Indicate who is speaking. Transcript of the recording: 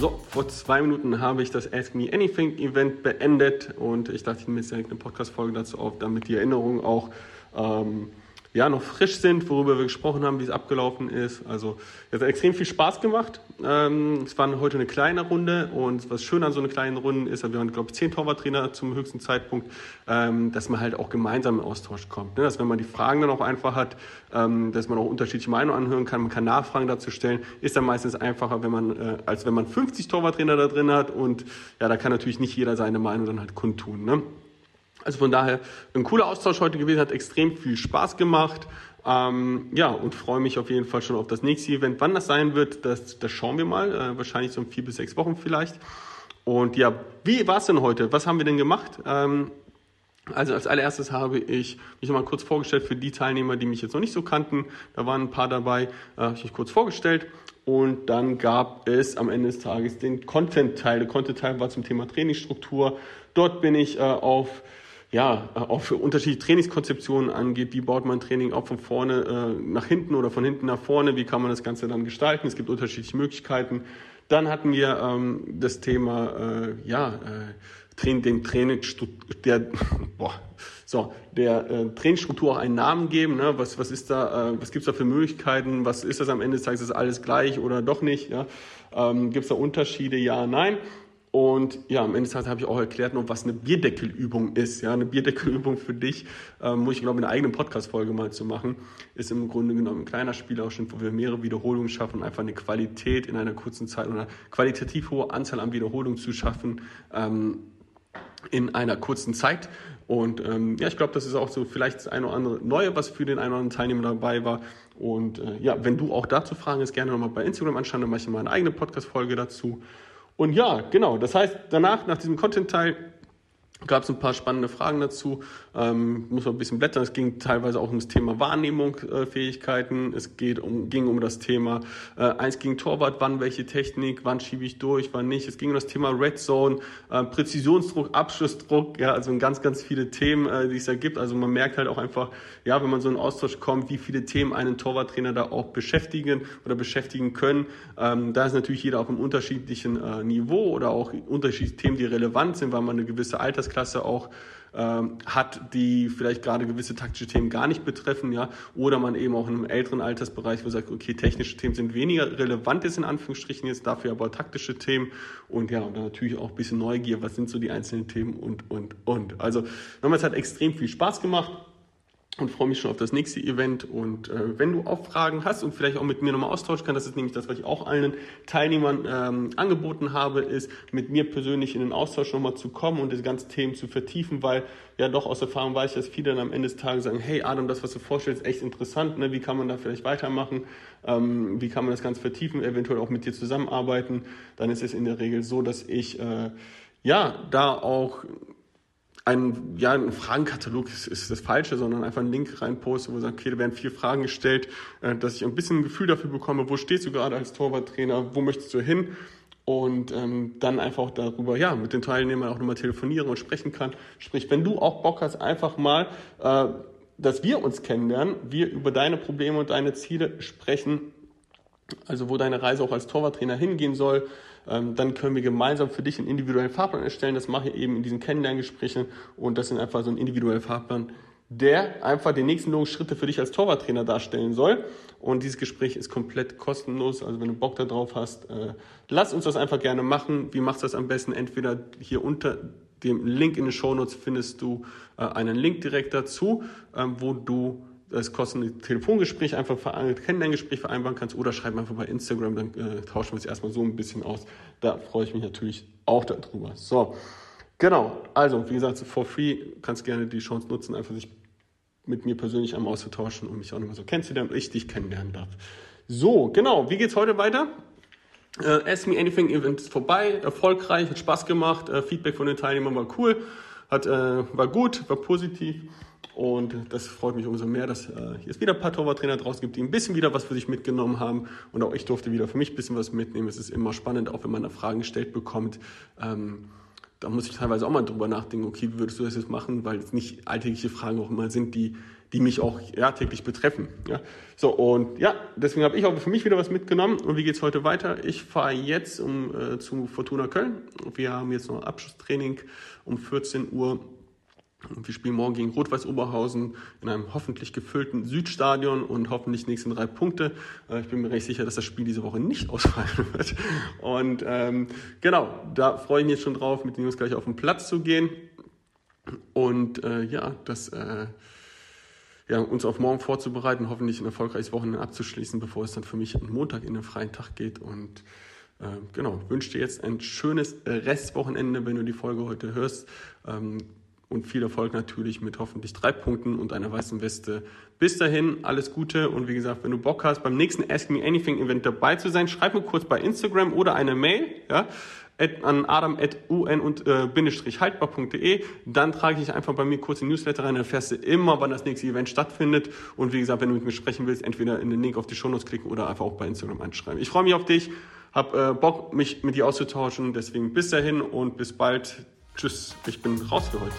Speaker 1: So, vor zwei Minuten habe ich das Ask Me Anything Event beendet und ich dachte, ich nehme jetzt direkt eine Podcast-Folge dazu auf, damit die Erinnerungen auch ähm, ja, noch frisch sind, worüber wir gesprochen haben, wie es abgelaufen ist. Also es hat extrem viel Spaß gemacht. Ähm, es war heute eine kleine Runde und was schön an so einer kleinen Runde ist, wir haben, glaube ich, zehn Torwarttrainer zum höchsten Zeitpunkt, ähm, dass man halt auch gemeinsam in Austausch kommt. Ne? Dass wenn man die Fragen dann auch einfach hat, ähm, dass man auch unterschiedliche Meinungen anhören kann, man kann Nachfragen dazu stellen, ist dann meistens einfacher, wenn man, äh, als wenn man 50 Torwarttrainer da drin hat und ja, da kann natürlich nicht jeder seine Meinung dann halt kundtun. Ne? Also von daher ein cooler Austausch heute gewesen, hat extrem viel Spaß gemacht. Ähm, ja, und freue mich auf jeden Fall schon auf das nächste Event. Wann das sein wird, das, das schauen wir mal. Äh, wahrscheinlich so in vier bis sechs Wochen vielleicht. Und ja, wie war es denn heute? Was haben wir denn gemacht? Ähm, also als allererstes habe ich mich nochmal kurz vorgestellt für die Teilnehmer, die mich jetzt noch nicht so kannten. Da waren ein paar dabei, äh, habe ich mich kurz vorgestellt. Und dann gab es am Ende des Tages den Content-Teil. Der Content-Teil war zum Thema Trainingsstruktur. Dort bin ich äh, auf ja, auch für unterschiedliche Trainingskonzeptionen angeht. Wie baut man Training auch von vorne äh, nach hinten oder von hinten nach vorne? Wie kann man das Ganze dann gestalten? Es gibt unterschiedliche Möglichkeiten. Dann hatten wir ähm, das Thema, äh, ja, äh, den Training, der, boah, so, der äh, Trainingsstruktur auch einen Namen geben. Ne? Was, was ist da, äh, was gibt's da für Möglichkeiten? Was ist das am Ende Tages? Ist alles gleich oder doch nicht? Ja? Ähm, gibt's da Unterschiede? Ja, nein. Und ja, am Ende des Tages habe ich auch erklärt noch, was eine Bierdeckelübung ist. Ja, eine Bierdeckelübung für dich, ähm, muss ich glaube, in einer eigenen Podcast-Folge mal zu machen, ist im Grunde genommen ein kleiner Spielausschnitt, wo wir mehrere Wiederholungen schaffen einfach eine Qualität in einer kurzen Zeit oder qualitativ hohe Anzahl an Wiederholungen zu schaffen, ähm, in einer kurzen Zeit. Und ähm, ja, ich glaube, das ist auch so vielleicht das eine oder andere Neue, was für den einen oder anderen Teilnehmer dabei war. Und äh, ja, wenn du auch dazu Fragen hast, gerne nochmal bei Instagram anschauen, dann mache ich mal eine eigene Podcast-Folge dazu. Und ja, genau. Das heißt, danach, nach diesem Content-Teil, gab es ein paar spannende Fragen dazu. Ähm, muss man ein bisschen blättern. Es ging teilweise auch um das Thema Wahrnehmung, äh. Es geht um, ging um das Thema äh, eins gegen Torwart, wann welche Technik, wann schiebe ich durch, wann nicht. Es ging um das Thema Red Zone, äh, Präzisionsdruck, Abschlussdruck, ja, also ganz, ganz viele Themen, äh, die es da gibt. Also man merkt halt auch einfach, ja, wenn man so in Austausch kommt, wie viele Themen einen Torwarttrainer da auch beschäftigen oder beschäftigen können. Ähm, da ist natürlich jeder auf einem unterschiedlichen äh, Niveau oder auch unterschiedliche Themen, die relevant sind, weil man eine gewisse Altersklasse auch ähm, hat, die vielleicht gerade gewisse taktische Themen gar nicht betreffen, ja, oder man eben auch in einem älteren Altersbereich, wo sagt, okay, technische Themen sind weniger relevant ist in Anführungsstrichen jetzt, dafür aber taktische Themen. Und ja, und dann natürlich auch ein bisschen Neugier, was sind so die einzelnen Themen und, und, und. Also, es hat extrem viel Spaß gemacht und freue mich schon auf das nächste Event. Und äh, wenn du auch Fragen hast und vielleicht auch mit mir nochmal austauschen kannst, das ist nämlich das, was ich auch allen Teilnehmern ähm, angeboten habe, ist mit mir persönlich in den Austausch nochmal zu kommen und das ganze Themen zu vertiefen, weil ja doch aus Erfahrung weiß ich, dass viele dann am Ende des Tages sagen, hey Adam, das, was du vorstellst, ist echt interessant, ne? wie kann man da vielleicht weitermachen, ähm, wie kann man das Ganze vertiefen, eventuell auch mit dir zusammenarbeiten. Dann ist es in der Regel so, dass ich äh, ja da auch ein, ja, ein Fragenkatalog ist, ist das Falsche, sondern einfach einen Link reinposte, wo ich sage, okay, da werden vier Fragen gestellt, äh, dass ich ein bisschen ein Gefühl dafür bekomme, wo stehst du gerade als Torwarttrainer, wo möchtest du hin? Und ähm, dann einfach auch darüber, ja, mit den Teilnehmern auch nochmal telefonieren und sprechen kann. Sprich, wenn du auch Bock hast, einfach mal, äh, dass wir uns kennenlernen, wir über deine Probleme und deine Ziele sprechen, also wo deine Reise auch als Torwarttrainer hingehen soll, ähm, dann können wir gemeinsam für dich einen individuellen Fahrplan erstellen. Das mache ich eben in diesen Kennenlerngesprächen und das sind einfach so ein individueller Fahrplan, der einfach die nächsten logischen Schritte für dich als Torwarttrainer darstellen soll. Und dieses Gespräch ist komplett kostenlos. Also wenn du Bock darauf hast, äh, lass uns das einfach gerne machen. Wie machst du das am besten? Entweder hier unter dem Link in den Show Notes findest du äh, einen Link direkt dazu, äh, wo du das kostenlose Telefongespräch einfach Kennenlerngespräch vereinbaren kannst oder schreib einfach bei Instagram, dann äh, tauschen wir uns erstmal so ein bisschen aus. Da freue ich mich natürlich auch darüber. So, genau. Also, wie gesagt, for free kannst gerne die Chance nutzen, einfach sich mit mir persönlich einmal auszutauschen und mich auch nochmal so kennenzulernen und ich dich kennenlernen darf. So, genau. Wie geht's heute weiter? Äh, Ask Me Anything Event ist vorbei, erfolgreich, hat Spaß gemacht, äh, Feedback von den Teilnehmern war cool, hat, äh, war gut, war positiv. Und das freut mich umso mehr, dass äh, es wieder ein paar Torwarttrainer draußen gibt, die ein bisschen wieder was für sich mitgenommen haben. Und auch ich durfte wieder für mich ein bisschen was mitnehmen. Es ist immer spannend, auch wenn man da Fragen gestellt bekommt. Ähm, da muss ich teilweise auch mal drüber nachdenken, okay, wie würdest du das jetzt machen? Weil es nicht alltägliche Fragen auch immer sind, die, die mich auch ja, täglich betreffen. Ja. So, und ja, deswegen habe ich auch für mich wieder was mitgenommen. Und wie geht es heute weiter? Ich fahre jetzt um, äh, zu Fortuna Köln. Wir haben jetzt noch ein Abschlusstraining um 14 Uhr. Wir spielen morgen gegen Rot-Weiß Oberhausen in einem hoffentlich gefüllten Südstadion und hoffentlich nächsten drei Punkte. Äh, ich bin mir recht sicher, dass das Spiel diese Woche nicht ausfallen wird. Und ähm, genau, da freue ich mich jetzt schon drauf, mit den Jungs gleich auf den Platz zu gehen. Und äh, ja, das äh, ja, uns auf morgen vorzubereiten, hoffentlich ein erfolgreiches Wochenende abzuschließen, bevor es dann für mich am Montag in den freien Tag geht. Und äh, genau, wünsche dir jetzt ein schönes Restwochenende, wenn du die Folge heute hörst. Ähm, und viel Erfolg natürlich mit hoffentlich drei Punkten und einer weißen Weste. Bis dahin, alles Gute und wie gesagt, wenn du Bock hast, beim nächsten Ask Me Anything Event dabei zu sein, schreib mir kurz bei Instagram oder eine Mail, ja, an adam.un-haltbar.de. Äh, dann trage ich einfach bei mir kurz in Newsletter rein, dann erfährst du immer, wann das nächste Event stattfindet. Und wie gesagt, wenn du mit mir sprechen willst, entweder in den Link auf die Shownotes klicken oder einfach auch bei Instagram anschreiben. Ich freue mich auf dich, hab äh, Bock, mich mit dir auszutauschen. Deswegen bis dahin und bis bald. Tschüss, ich bin raus für heute.